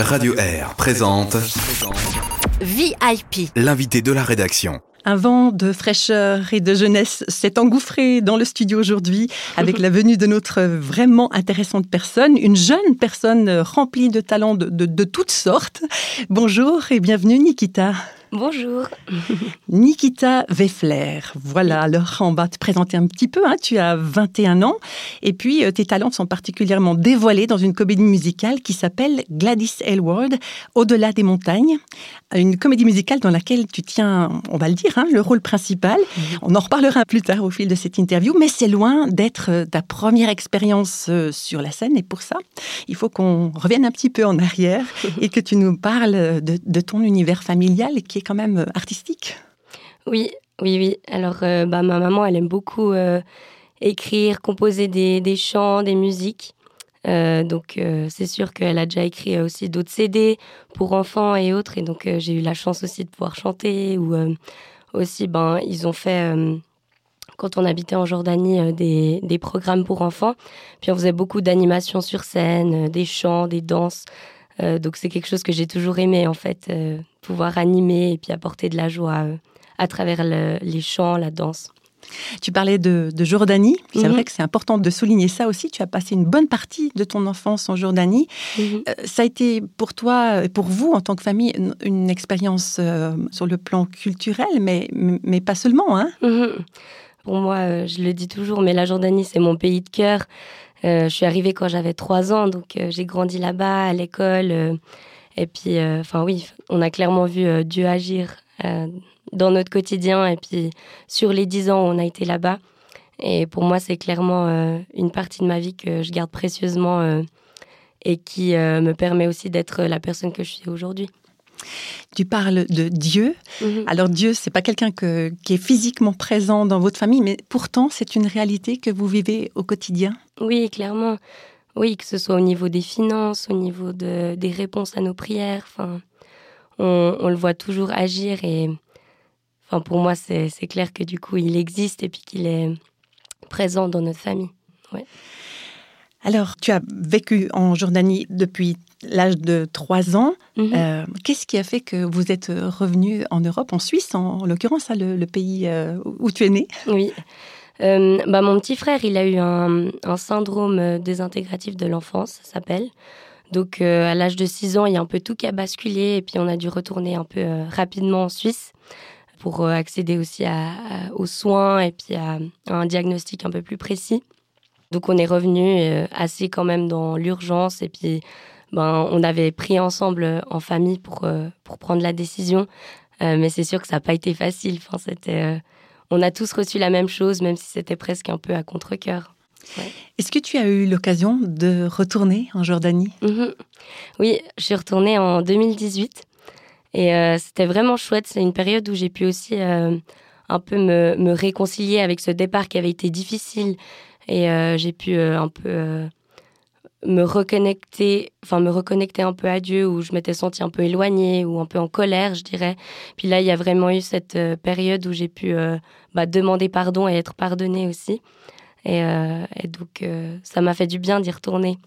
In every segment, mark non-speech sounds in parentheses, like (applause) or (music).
Radio Air présente VIP. l'invité de la rédaction. Un vent de fraîcheur et de jeunesse s'est engouffré dans le studio aujourd'hui avec la venue de notre vraiment intéressante personne, une jeune personne remplie de talents de, de- de toutes sortes. Bonjour et bienvenue Nikita. Bonjour. (laughs) Nikita Weffler. Voilà, alors on va te présenter un petit peu. hein. Tu as 21 ans et puis euh, tes talents sont particulièrement dévoilés dans une comédie musicale qui s'appelle Gladys Aylward, Au-delà des montagnes. Une comédie musicale dans laquelle tu tiens, on va le dire, hein, le rôle principal. On en reparlera plus tard au fil de cette interview, mais c'est loin d'être euh, ta première expérience euh, sur la scène et pour ça, il faut qu'on revienne un petit peu en arrière (laughs) et que tu nous parles de, de ton univers familial qui est quand même euh, artistique. Oui, oui, oui. Alors, euh, bah, ma maman, elle aime beaucoup euh, écrire, composer des, chants, des musiques. Donc, c'est sûr qu'elle a déjà écrit aussi d'autres CD pour enfants et autres. Et donc, j'ai eu la chance aussi de pouvoir chanter. Ou aussi, ben, ils ont fait, quand on habitait en Jordanie, des, des programmes pour enfants. Puis, on faisait beaucoup d'animations sur scène, des chants, des danses. Euh, donc, c'est quelque chose que j'ai toujours aimé, en fait, euh, pouvoir animer et puis apporter de la joie euh, à travers le- les chants, la danse. Tu parlais de, de Jordanie. C'est Mhm. vrai que c'est important de souligner ça aussi. Tu as passé une bonne partie de ton enfance en Jordanie. Euh, ça a été pour toi et pour vous, en tant que famille, une, une expérience sur le plan culturel, mais, mais pas seulement. Hein Mhm. Pour moi, je le dis toujours, mais la Jordanie, c'est mon pays de cœur. Euh, je suis arrivée quand j'avais trois ans, donc euh, j'ai grandi là-bas, à l'école. euh, et puis, enfin oui, on a clairement vu Dieu agir dans notre quotidien. Et puis, sur les dix ans où on a été là-bas. Et pour moi, c'est clairement euh, une partie de ma vie que je garde précieusement euh, et qui euh, me permet aussi d'être la personne que je suis aujourd'hui. Tu parles de Dieu. Mhm. Alors Dieu, c'est pas quelqu'un que- qui est physiquement présent dans votre famille, mais pourtant c'est une réalité que vous vivez au quotidien? Oui, clairement. Oui, que ce soit au niveau des finances, au niveau de, des réponses à nos prières. Enfin, on, on le voit toujours agir et enfin, pour moi, c'est clair que du coup, il existe et puis qu'il est présent dans notre famille. Alors, tu as vécu en Jordanie depuis l'âge de 3 ans. Mhm. Euh, Qu'est-ce qui a fait que vous êtes revenu en Europe, en Suisse, en, en l'occurrence, hein, le, le pays euh, où tu es né? Oui. Euh, bah, mon petit frère, il a eu un, syndrome euh, désintégratif de l'enfance, ça s'appelle. Donc, euh, à l'âge de 6 ans, il y a un peu tout qui a basculé et puis on a dû retourner un peu euh, rapidement en Suisse pour accéder aussi aux soins et puis à, un diagnostic un peu plus précis. Donc, on est revenu assez quand même dans l'urgence et puis ben, on avait pris ensemble en famille pour, pour prendre la décision. Mais c'est sûr que ça n'a pas été facile. Enfin, c'était... on a tous reçu la même chose, même si c'était presque un peu à contre-coeur. Est-ce que tu as eu l'occasion de retourner en Jordanie? Mhm. Oui, je suis retournée en 2018 et euh, c'était vraiment chouette. C'est une période où j'ai pu aussi euh, un peu me, me réconcilier avec ce départ qui avait été difficile et euh, j'ai pu un peu me reconnecter, enfin me reconnecter un peu à Dieu où je m'étais sentie un peu éloignée ou un peu en colère, je dirais. Puis là, il y a vraiment eu cette euh, période où j'ai pu euh, bah, demander pardon et être pardonnée aussi. Et, euh, et donc, euh, ça m'a fait du bien d'y retourner.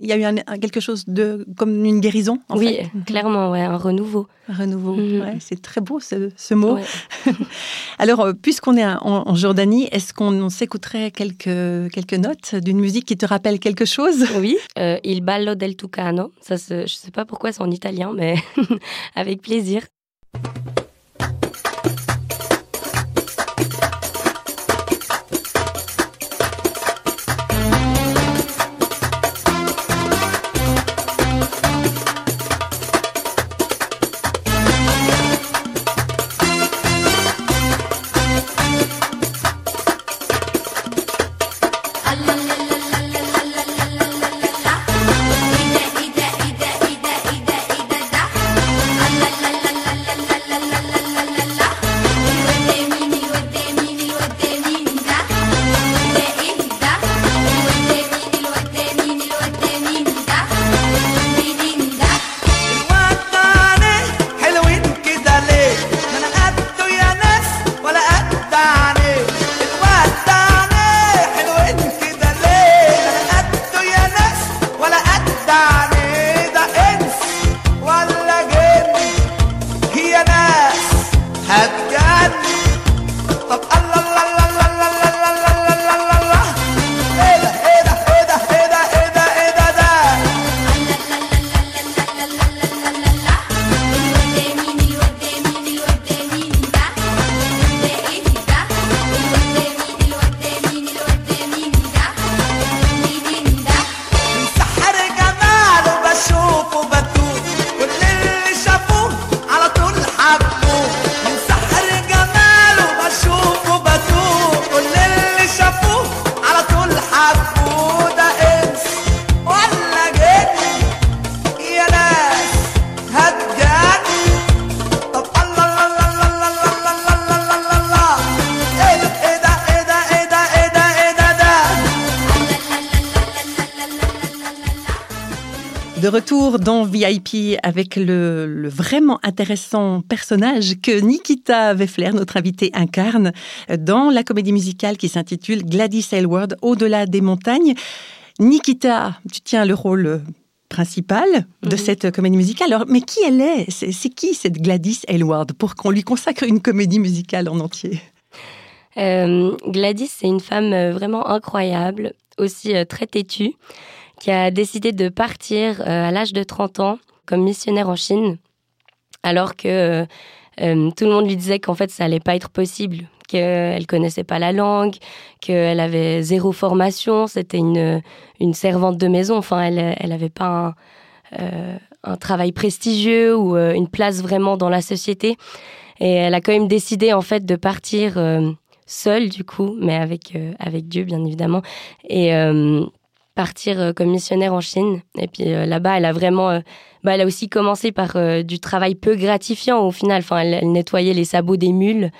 Il y a eu un- un- quelque chose de comme une guérison, en oui, fait clairement, ouais, un renouveau. Un renouveau. Mhm. Ouais, c'est très beau ce, ce mot. Ouais. (laughs) Alors, euh, puisqu'on est en, en Jordanie, est-ce qu'on s'écouterait quelques, quelques notes d'une musique qui te rappelle quelque chose? Oui, euh, Il ballo del Tucano. Ça, je sais pas pourquoi c'est en italien, mais (laughs) avec plaisir. I've De retour dans VIP avec le, vraiment intéressant personnage que Nikita Weffler, notre invité, incarne dans la comédie musicale qui s'intitule Gladys Aylward, Au-delà des montagnes. Nikita, tu tiens le rôle principal de mhm. cette comédie musicale. Alors, mais qui elle est? C'est qui cette Gladys Aylward pour qu'on lui consacre une comédie musicale en entier? Euh, Gladys, c'est une femme euh, vraiment incroyable, aussi euh, très têtue, qui a décidé de partir à l'âge de 30 ans comme missionnaire en Chine, alors que tout le monde lui disait qu'en fait ça allait pas être possible, qu'elle connaissait pas la langue, qu'elle avait zéro formation, c'était une, une servante de maison, enfin elle elle pas un, travail prestigieux ou une place vraiment dans la société. Et elle a quand même décidé en fait de partir seule du coup, mais avec, euh, avec Dieu bien évidemment, et euh, partir euh, comme missionnaire en Chine. Et puis là-bas, elle a vraiment, bah, elle a aussi commencé par du travail peu gratifiant au final. Enfin, elle, nettoyait les sabots des mules,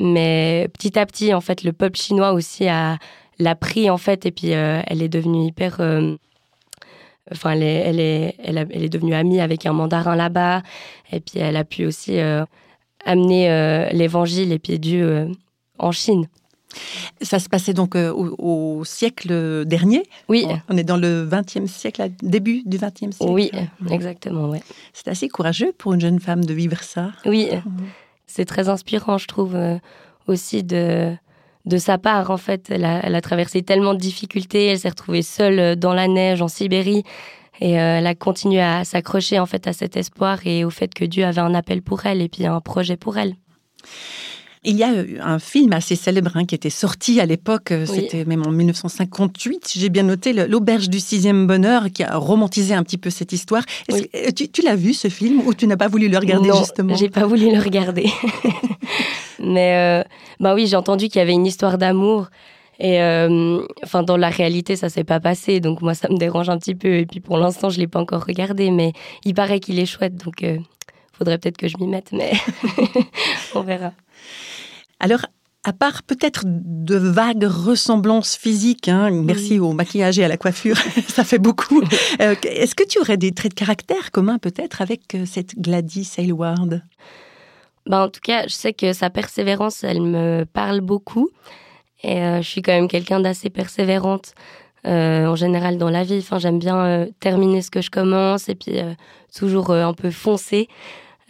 mais petit à petit, en fait, le peuple chinois aussi a l'a pris en fait, et puis elle est devenue hyper Enfin, elle est, elle, elle, elle, est devenue amie avec un mandarin là-bas. Et puis, elle a pu aussi amener l'évangile et puis Dieu en Chine. Ça se passait donc euh, au, siècle dernier Oui. On est dans le XXe siècle, début du XXe siècle Oui, exactement. Ouais. C'est assez courageux pour une jeune femme de vivre ça. Oui, c'est très inspirant, je trouve, euh, aussi de, de sa part. En fait, elle a, traversé tellement de difficultés, elle s'est retrouvée seule euh, dans la neige en Sibérie. Et elle a continué à s'accrocher en fait à cet espoir et au fait que Dieu avait un appel pour elle et puis un projet pour elle. Il y a euh, un film assez célèbre hein, qui était sorti à l'époque, euh, c'était même en 1958, j'ai bien noté, L'Auberge du sixième bonheur, qui a romantisé un petit peu cette histoire. Euh, tu, l'as vu ce film ou tu n'as pas voulu le regarder non, justement? j'ai pas voulu le regarder. (laughs) Mais bah oui, j'ai entendu qu'il y avait une histoire d'amour. Et enfin, dans la réalité, ça s'est pas passé, donc moi, ça me dérange un petit peu. Et puis pour l'instant, je l'ai pas encore regardé, mais il paraît qu'il est chouette, donc faudrait peut-être que je m'y mette, mais (laughs) on verra. Alors, à part peut-être de vagues ressemblances physiques, hein, merci au maquillage et à la coiffure, (laughs) ça fait beaucoup. Euh, est-ce que tu aurais des traits de caractère communs peut-être avec euh, cette Gladys Aylward ben, En tout cas, je sais que sa persévérance, elle me parle beaucoup. Et euh, je suis quand même quelqu'un d'assez persévérante en général dans la vie. Enfin, j'aime bien terminer ce que je commence et puis toujours un peu foncer.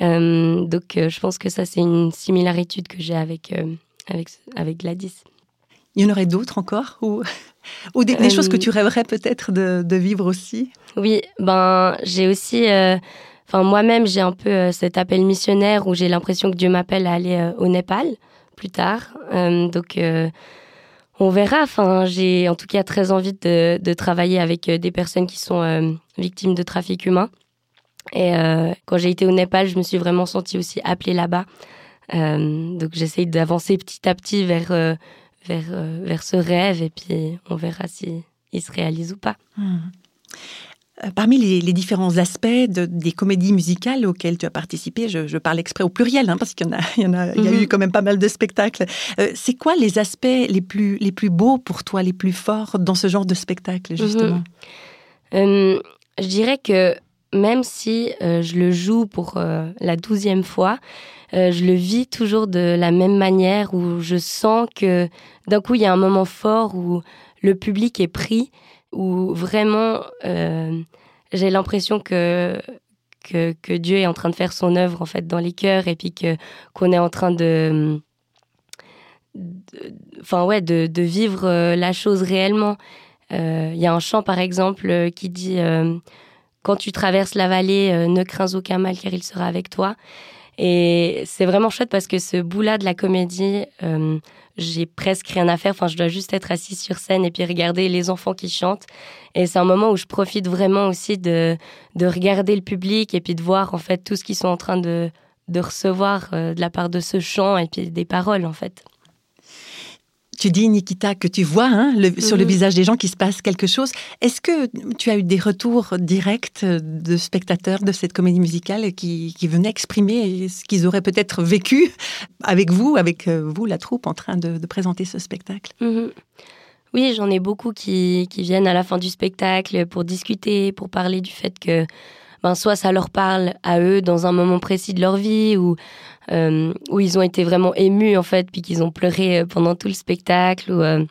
Euh, donc, euh, je pense que ça, c'est une similarité que j'ai avec, euh, avec, avec Gladys. Il y en aurait d'autres encore Ou, ou des, choses que tu rêverais peut-être de, de, vivre aussi? Oui, ben, j'ai aussi. Enfin, moi-même, j'ai un peu cet appel missionnaire où j'ai l'impression que Dieu m'appelle à aller au Népal plus tard. donc, on verra. Enfin, j'ai en tout cas très envie de, de travailler avec des personnes qui sont victimes de trafic humain. Et euh, quand j'ai été au Népal, je me suis vraiment sentie aussi appelée là-bas. Euh, donc j'essaye d'avancer petit à petit vers, euh, vers, vers ce rêve et puis on verra si il se réalise ou pas. Hmm. Parmi les, différents aspects de, des comédies musicales auxquelles tu as participé, je, parle exprès au pluriel, hein, parce qu'il y, en a, il y, en a, il y a mhm. eu quand même pas mal de spectacles. c'est quoi les aspects les plus, les plus beaux pour toi, les plus forts dans ce genre de spectacle, justement? Je dirais que même si euh, je le joue pour euh, la douzième fois, euh, je le vis toujours de la même manière où je sens que d'un coup il y a un moment fort où le public est pris, où vraiment j'ai l'impression que, que, Dieu est en train de faire son œuvre en fait dans les cœurs et puis que qu'on est en train de enfin ouais de, de, vivre la chose réellement. Il y a un chant par exemple qui dit quand tu traverses la vallée, euh, ne crains aucun mal car il sera avec toi. Et c'est vraiment chouette parce que ce bout-là de la comédie, euh, j'ai presque rien à faire. Enfin, je dois juste être assise sur scène et puis regarder les enfants qui chantent. Et c'est un moment où je profite vraiment aussi de, de regarder le public et puis de voir en fait tout ce qu'ils sont en train de, de recevoir euh, de la part de ce chant et puis des paroles en fait. Tu dis, Nikita, que tu vois hein, sur le mhm. visage des gens qu'il se passe quelque chose. Est-ce que tu as eu des retours directs de spectateurs de cette comédie musicale qui, venaient exprimer ce qu'ils auraient peut-être vécu avec vous, avec euh, vous, la troupe, en train de, présenter ce spectacle? Mhm. Oui, j'en ai beaucoup qui, qui, viennent à la fin du spectacle pour discuter, pour parler du fait que ben, soit ça leur parle à eux dans un moment précis de leur vie, ou euh, où ils ont été vraiment émus en fait, puis qu'ils ont pleuré euh, pendant tout le spectacle, ou euh,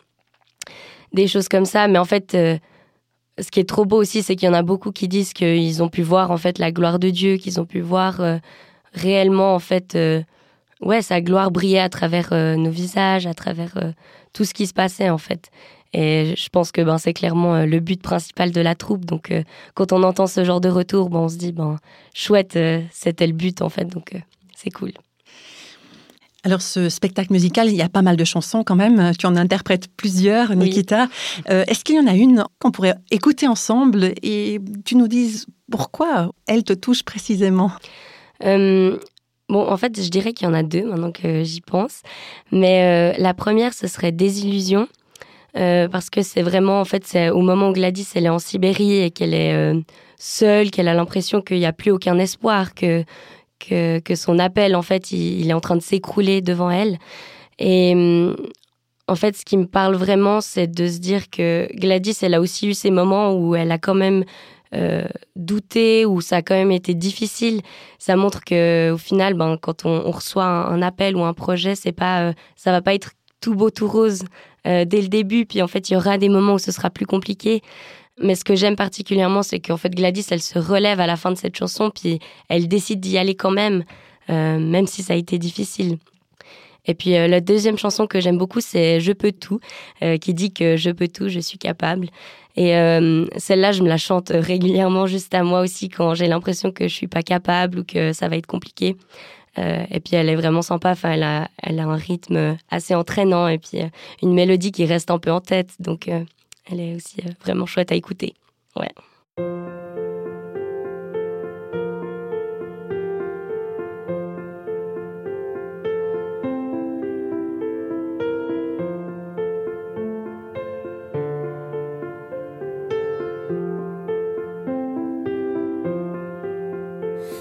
des choses comme ça. Mais en fait, ce qui est trop beau aussi, c'est qu'il y en a beaucoup qui disent qu'ils ont pu voir en fait la gloire de Dieu, qu'ils ont pu voir réellement en fait ouais, sa gloire brillait à travers nos visages, à travers tout ce qui se passait en fait. Et je pense que ben, c'est clairement euh, le but principal de la troupe. Donc quand on entend ce genre de retour, ben, on se dit, ben, chouette, c'était le but en fait. Donc c'est cool. Alors, ce spectacle musical, il y a pas mal de chansons quand même. Tu en interprètes plusieurs, Nikita. Est-ce qu'il y en a une qu'on pourrait écouter ensemble et tu nous dises pourquoi elle te touche précisément? Bon, en fait, je dirais qu'il y en a deux maintenant que j'y pense. Mais euh, la première, ce serait Désillusion. Euh, parce que c'est vraiment, en fait, au moment où Gladys, elle est en Sibérie et qu'elle est euh, seule, qu'elle a l'impression qu'il n'y a plus aucun espoir, que, que, son appel, en fait, il, est en train de s'écrouler devant elle. Et hum, en fait, ce qui me parle vraiment, c'est de se dire que Gladys, elle a aussi eu ces moments où elle a quand même euh, douter ou ça a quand même été difficile, ça montre que au final, ben, quand on, reçoit un, appel ou un projet, c'est pas, ça va pas être tout beau tout rose euh, dès le début. Puis en fait, il y aura des moments où ce sera plus compliqué. Mais ce que j'aime particulièrement, c'est qu'en fait Gladys, elle se relève à la fin de cette chanson, puis elle décide d'y aller quand même, même si ça a été difficile. Et puis la deuxième chanson que j'aime beaucoup, c'est Je peux tout, qui dit que je peux tout, je suis capable. Et euh, celle-là, je me la chante régulièrement juste à moi aussi quand j'ai l'impression que je suis pas capable ou que ça va être compliqué. Euh, et puis elle est vraiment sympa. Enfin, elle a, elle a un rythme assez entraînant et puis euh, une mélodie qui reste un peu en tête. Donc, elle est aussi vraiment chouette à écouter. Ouais.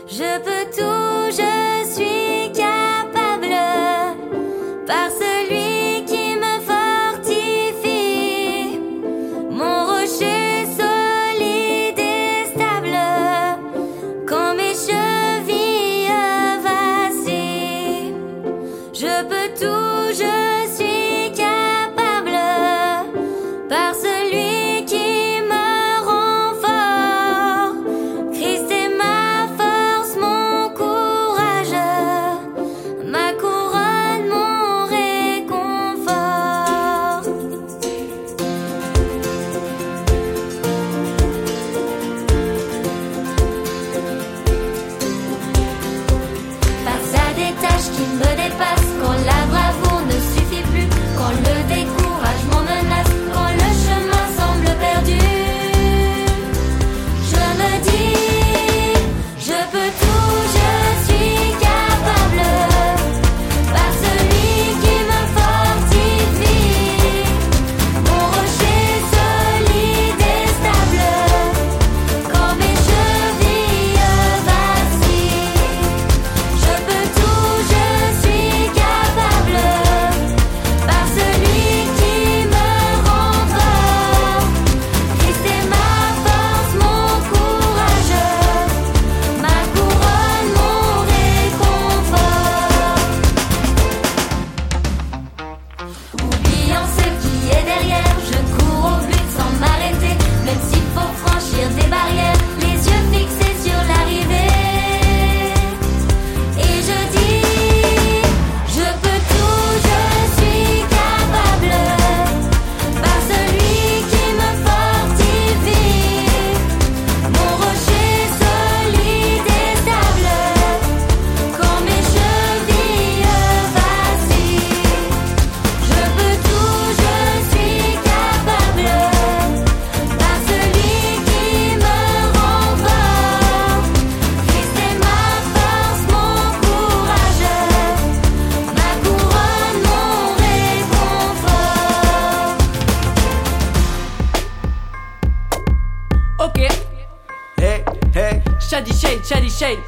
Je peux tout, je suis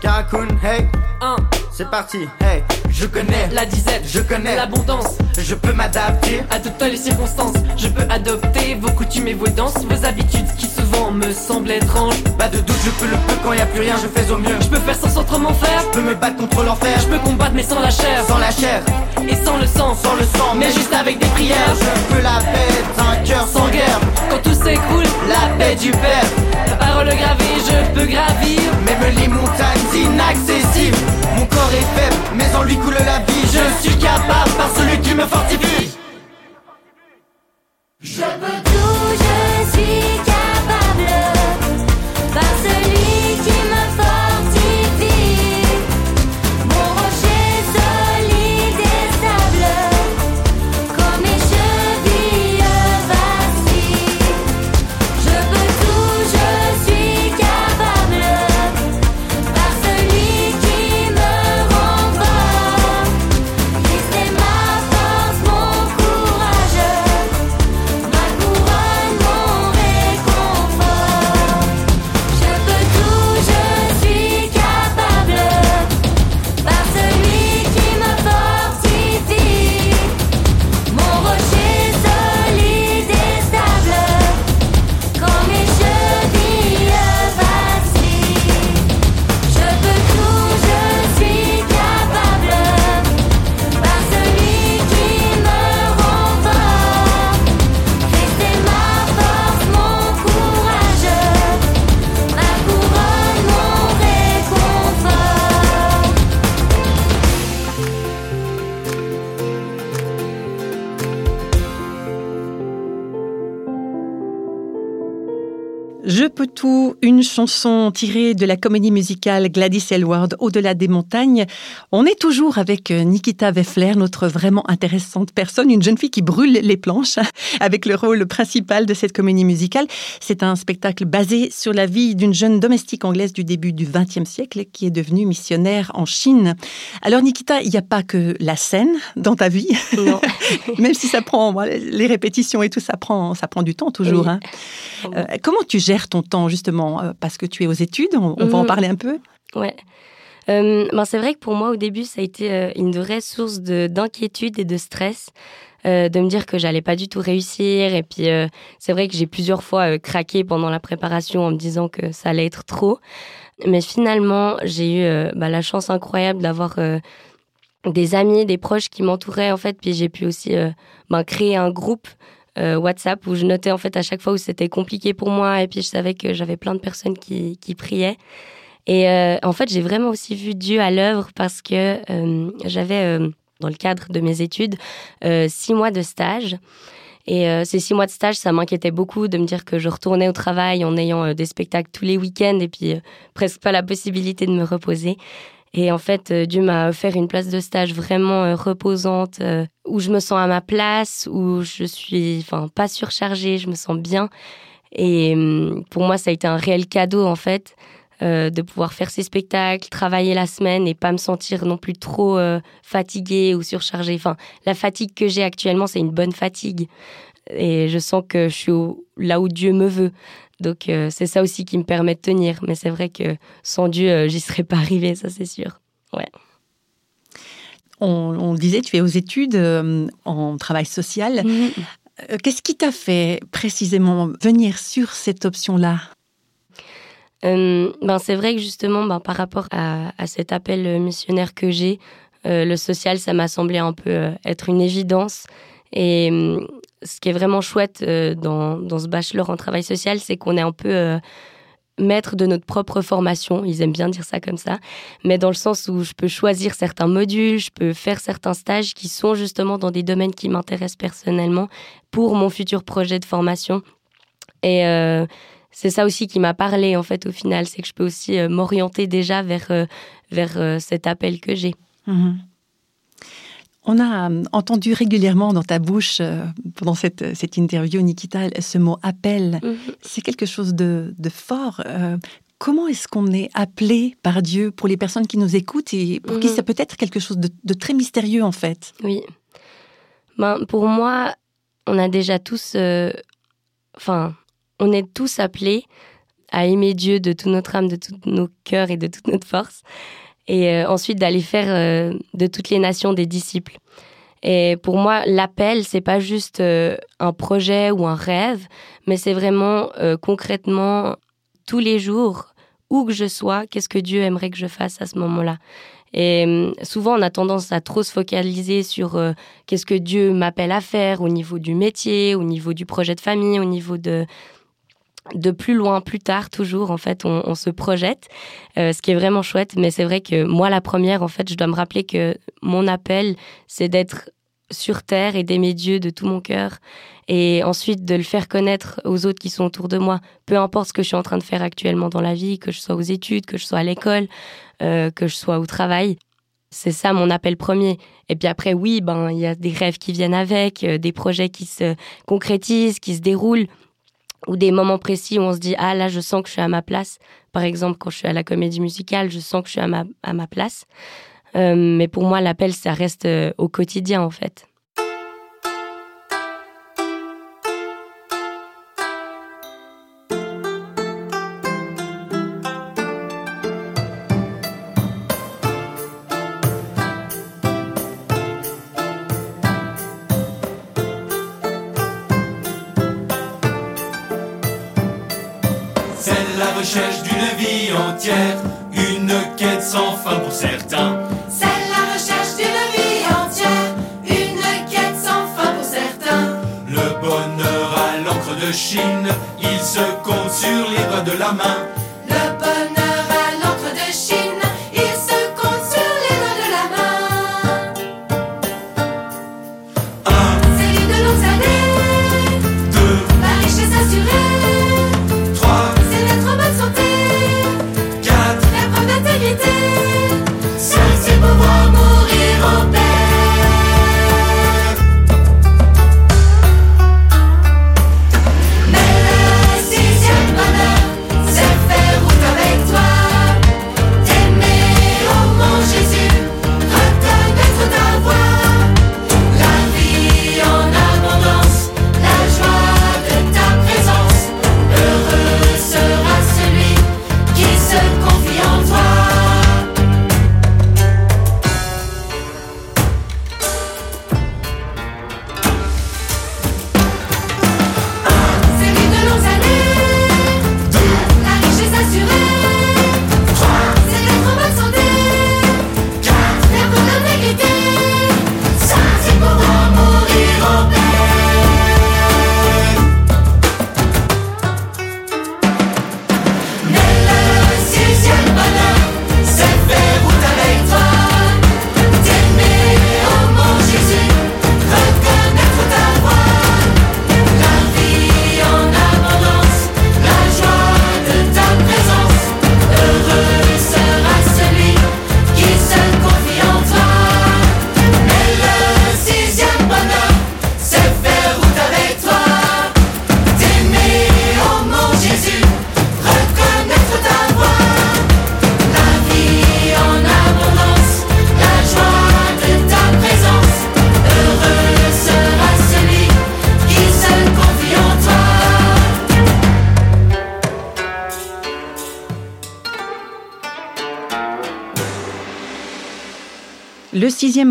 Karakun, hey, Un, c'est parti, hey, je connais, la disette, je connais, l'abondance. je peux m'adapter. À toutes les circonstances, je peux adopter vos coutumes et vos danses, vos habitudes qui me semblent étranges. Pas de doute, je peux le peu quand y a plus rien, je fais au mieux. Je peux faire sans autrement faire, Je peux me battre contre l'enfer, je peux combattre mais sans la chair, sans la chair, et sans le sang, sans le sang, mais juste avec des prières. je peux la paix, un cœur sans guerre. Quand tout s'écroule, La paix du Père, la parole gravée, je peux gravir. même les montagnes inaccessibles. Mon corps est faible, mais en lui coule la vie. Je suis capable par celui qui me fortifie. Je peux tout, chanson tirée de la comédie musicale Gladys Aylward, Au-delà des montagnes. On est toujours avec euh, Nikita Weffler, notre vraiment intéressante personne, une jeune fille qui brûle les planches (laughs) avec le rôle principal de cette comédie musicale. C'est un spectacle basé sur la vie d'une jeune domestique anglaise du début du XXe siècle qui est devenue missionnaire en Chine. Alors Nikita, il n'y a pas que la scène dans ta vie, Non. (laughs) même si ça prend les répétitions et tout, ça prend, ça prend du temps toujours. Oui. hein. Euh, comment tu gères ton temps justement euh, Parce que tu es aux études, on, on va en Mhm. parler un peu. Ouais. Euh, ben c'est vrai que pour moi, au début, ça a été euh, une vraie source de- d'inquiétude et de stress. euh, de me dire que j'allais pas du tout réussir. Et puis, euh, c'est vrai que j'ai plusieurs fois craqué pendant la préparation en me disant que ça allait être trop. Mais finalement, j'ai eu bah, la chance incroyable d'avoir des amis, des proches qui m'entouraient, en fait. Puis j'ai pu aussi euh, ben, créer un groupe euh, WhatsApp où je notais, en fait, à chaque fois où c'était compliqué pour moi. Et puis, je savais que j'avais plein de personnes qui, qui priaient. Et euh, en fait, j'ai vraiment aussi vu Dieu à l'œuvre parce que euh, j'avais, dans le cadre de mes études, six mois de stage. Et ces six mois de stage, ça m'inquiétait beaucoup de me dire que je retournais au travail en ayant des spectacles tous les week-ends et puis presque pas la possibilité de me reposer. Et en fait, euh, Dieu m'a offert une place de stage vraiment euh, reposante, euh, où je me sens à ma place, où je suis, enfin, pas surchargée, je me sens bien. Et hum, pour moi, ça a été un réel cadeau en fait de pouvoir faire ces spectacles, travailler la semaine et pas me sentir non plus trop fatiguée ou surchargée. Enfin, la fatigue que j'ai actuellement, c'est une bonne fatigue. Et je sens que je suis au- là où Dieu me veut. Donc, euh, c'est ça aussi qui me permet de tenir. Mais c'est vrai que sans Dieu, euh, j'y serais pas arrivée, ça c'est sûr. On, on disait, tu es aux études euh, en travail social. Euh, Qu'est-ce qui t'a fait précisément venir sur cette option-là? Ben, c'est vrai que justement, ben, par rapport à, à cet appel missionnaire que j'ai, le social, ça m'a semblé un peu être une évidence. Et ce qui est vraiment chouette euh, dans, ce bachelor en travail social, c'est qu'on est un peu euh, maître de notre propre formation. Ils aiment bien dire ça comme ça. Mais dans le sens où je peux choisir certains modules, je peux faire certains stages qui sont justement dans des domaines qui m'intéressent personnellement pour mon futur projet de formation. Et euh, c'est ça aussi qui m'a parlé en fait au final, c'est que je peux aussi m'orienter déjà vers, vers cet appel que j'ai. Mhm. On a euh, entendu régulièrement dans ta bouche, euh, pendant cette, cette interview, Nikita, ce mot appel. C'est quelque chose de, de fort. Euh, comment est-ce qu'on est appelé par Dieu pour les personnes qui nous écoutent et pour qui Mhm. ça peut être quelque chose de, de très mystérieux en fait? Oui. Ben, pour moi, on a déjà tous. euh, Enfin, on est tous appelés à aimer Dieu de toute notre âme, de tous nos cœurs et de toute notre force. Et euh, ensuite d'aller faire euh, de toutes les nations des disciples. Et pour moi, l'appel, c'est pas juste euh, un projet ou un rêve, mais c'est vraiment concrètement tous les jours, où que je sois, qu'est-ce que Dieu aimerait que je fasse à ce moment-là. Et souvent, on a tendance à trop se focaliser sur qu'est-ce que Dieu m'appelle à faire au niveau du métier, au niveau du projet de famille, au niveau de de plus loin, plus tard, toujours, en fait, on, on se projette, euh, ce qui est vraiment chouette. Mais c'est vrai que moi, la première, en fait, je dois me rappeler que mon appel, c'est d'être sur terre et d'aimer Dieu de tout mon cœur. Et ensuite, de le faire connaître aux autres qui sont autour de moi. Peu importe ce que je suis en train de faire actuellement dans la vie, que je sois aux études, que je sois à l'école, euh, que je sois au travail. C'est ça mon appel premier. Et puis après, oui, ben il y a des rêves qui viennent avec, euh, des projets qui se concrétisent, qui se déroulent, ou des moments précis où on se dit ah là je sens que je suis à ma place. Par exemple, quand je suis à la comédie musicale, je sens que je suis à ma à ma place. Euh, mais pour moi, l'appel ça reste euh, au quotidien en fait.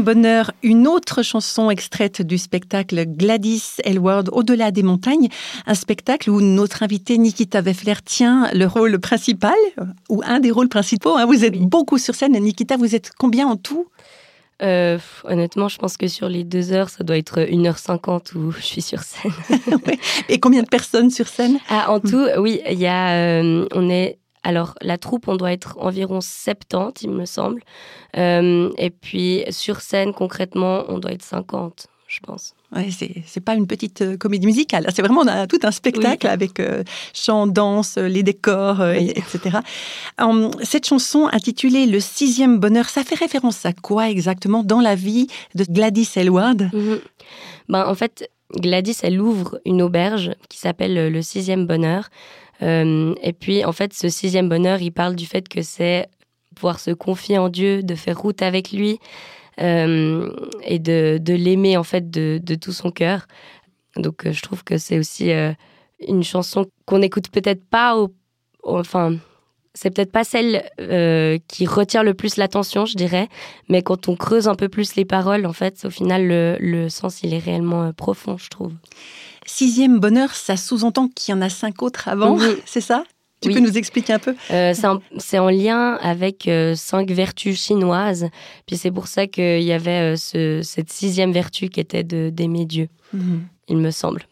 Bonheur, une autre chanson extraite du spectacle Gladys Elward Au-delà des montagnes, un spectacle où notre invité Nikita Weffler tient le rôle principal, ou un des rôles principaux. hein. Vous êtes beaucoup sur scène. Nikita, vous êtes combien en tout? Euh, honnêtement, je pense que sur les deux heures, ça doit être 1h50 où je suis sur scène. (laughs) Ouais. Et combien de personnes sur scène? Ah, en tout, oui, il y a, euh, on est, alors la troupe, on doit être environ 70, il me semble. Euh, et puis sur scène, concrètement, on doit être 50, je pense. Ouais, c'est c'est pas une petite euh, comédie musicale. C'est vraiment tout un spectacle Oui. avec euh, chant, danse, les décors, euh, Oui. etc. Hum, cette chanson intitulée Le sixième bonheur, ça fait référence à quoi exactement dans la vie de Gladys Elward? Mhm. Ben, en fait, Gladys, elle ouvre une auberge qui s'appelle le sixième bonheur. Euh, et puis, en fait, ce sixième bonheur, il parle du fait que c'est pouvoir se confier en Dieu, de faire route avec lui euh, et de, l'aimer, en fait, de, tout son cœur. Donc, euh, je trouve que c'est aussi une chanson qu'on n'écoute peut-être pas au, enfin, c'est peut-être pas celle qui retire le plus l'attention, je dirais, mais quand on creuse un peu plus les paroles, en fait, au final, le, sens, il est réellement profond, je trouve. Sixième bonheur, ça sous-entend qu'il y en a cinq autres avant, Mhm. (laughs) c'est ça? Tu Oui. peux nous expliquer un peu? Euh, c'est en- lien avec euh, cinq vertus chinoises, puis c'est pour ça qu'il y avait euh, ce- cette sixième vertu qui était d'aimer Dieu, il me semble.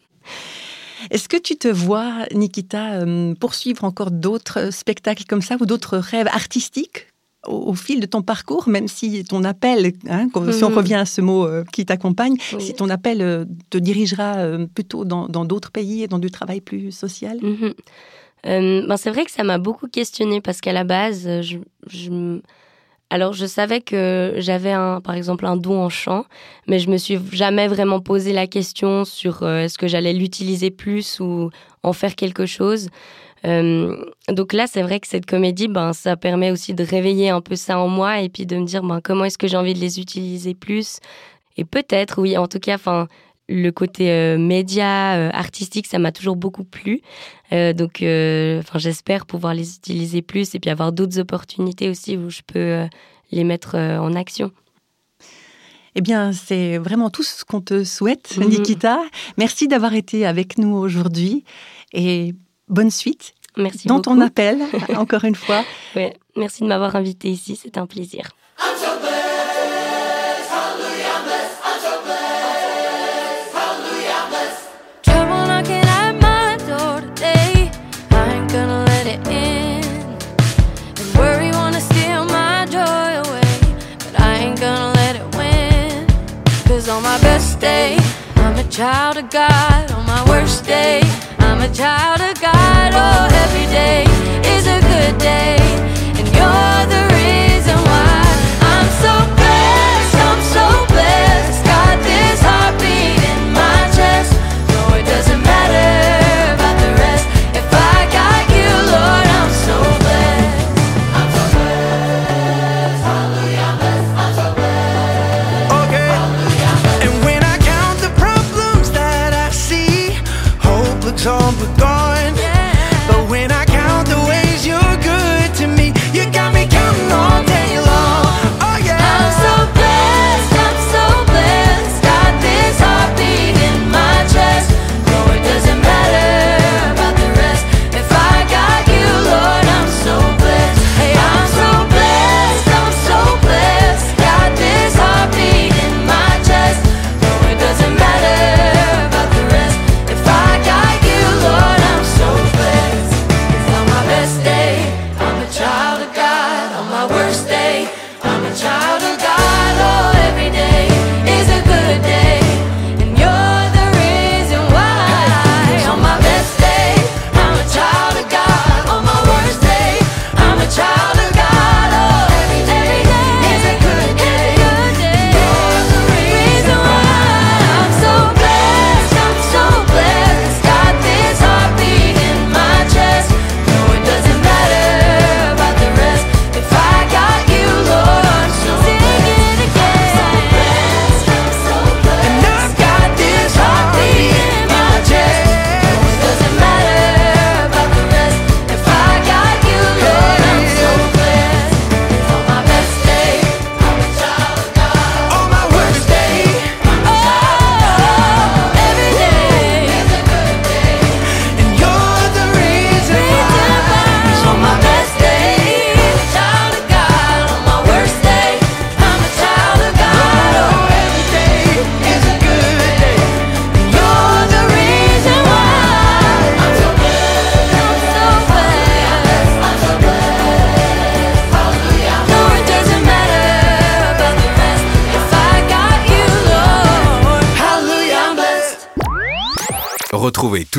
Est-ce que tu te vois, Nikita, poursuivre encore d'autres spectacles comme ça ou d'autres rêves artistiques? Au, au fil de ton parcours, même si ton appel, hein, quand- si on Mhm. revient à ce mot euh, qui t'accompagne, Oui. si ton appel euh, te dirigera euh, plutôt dans d'autres pays et dans du travail plus social? Mhm. Ben c'est vrai que ça m'a beaucoup questionné parce qu'à la base, je, je- alors je savais que j'avais par exemple un don en chant, mais je me suis jamais vraiment posé la question sur est-ce que j'allais l'utiliser plus ou en faire quelque chose. Euh, donc là, c'est vrai que cette comédie, ben ça permet aussi de réveiller un peu ça en moi et puis de me dire ben comment est-ce que j'ai envie de les utiliser plus. Et peut-être, oui, en tout cas, enfin le côté euh, média, euh, artistique, ça m'a toujours beaucoup plu. Euh, donc, enfin, j'espère pouvoir les utiliser plus et puis avoir d'autres opportunités aussi où je peux les mettre en action. Eh bien, c'est vraiment tout ce qu'on te souhaite, Mhm. Nikita. Merci d'avoir été avec nous aujourd'hui et bonne suite Merci dans beaucoup. ton appel, (laughs) encore une fois. Ouais, merci de m'avoir invité ici, c'était un plaisir. On my best day, I'm a child of God. On my worst day, I'm a child of God. Oh, every day is a good day.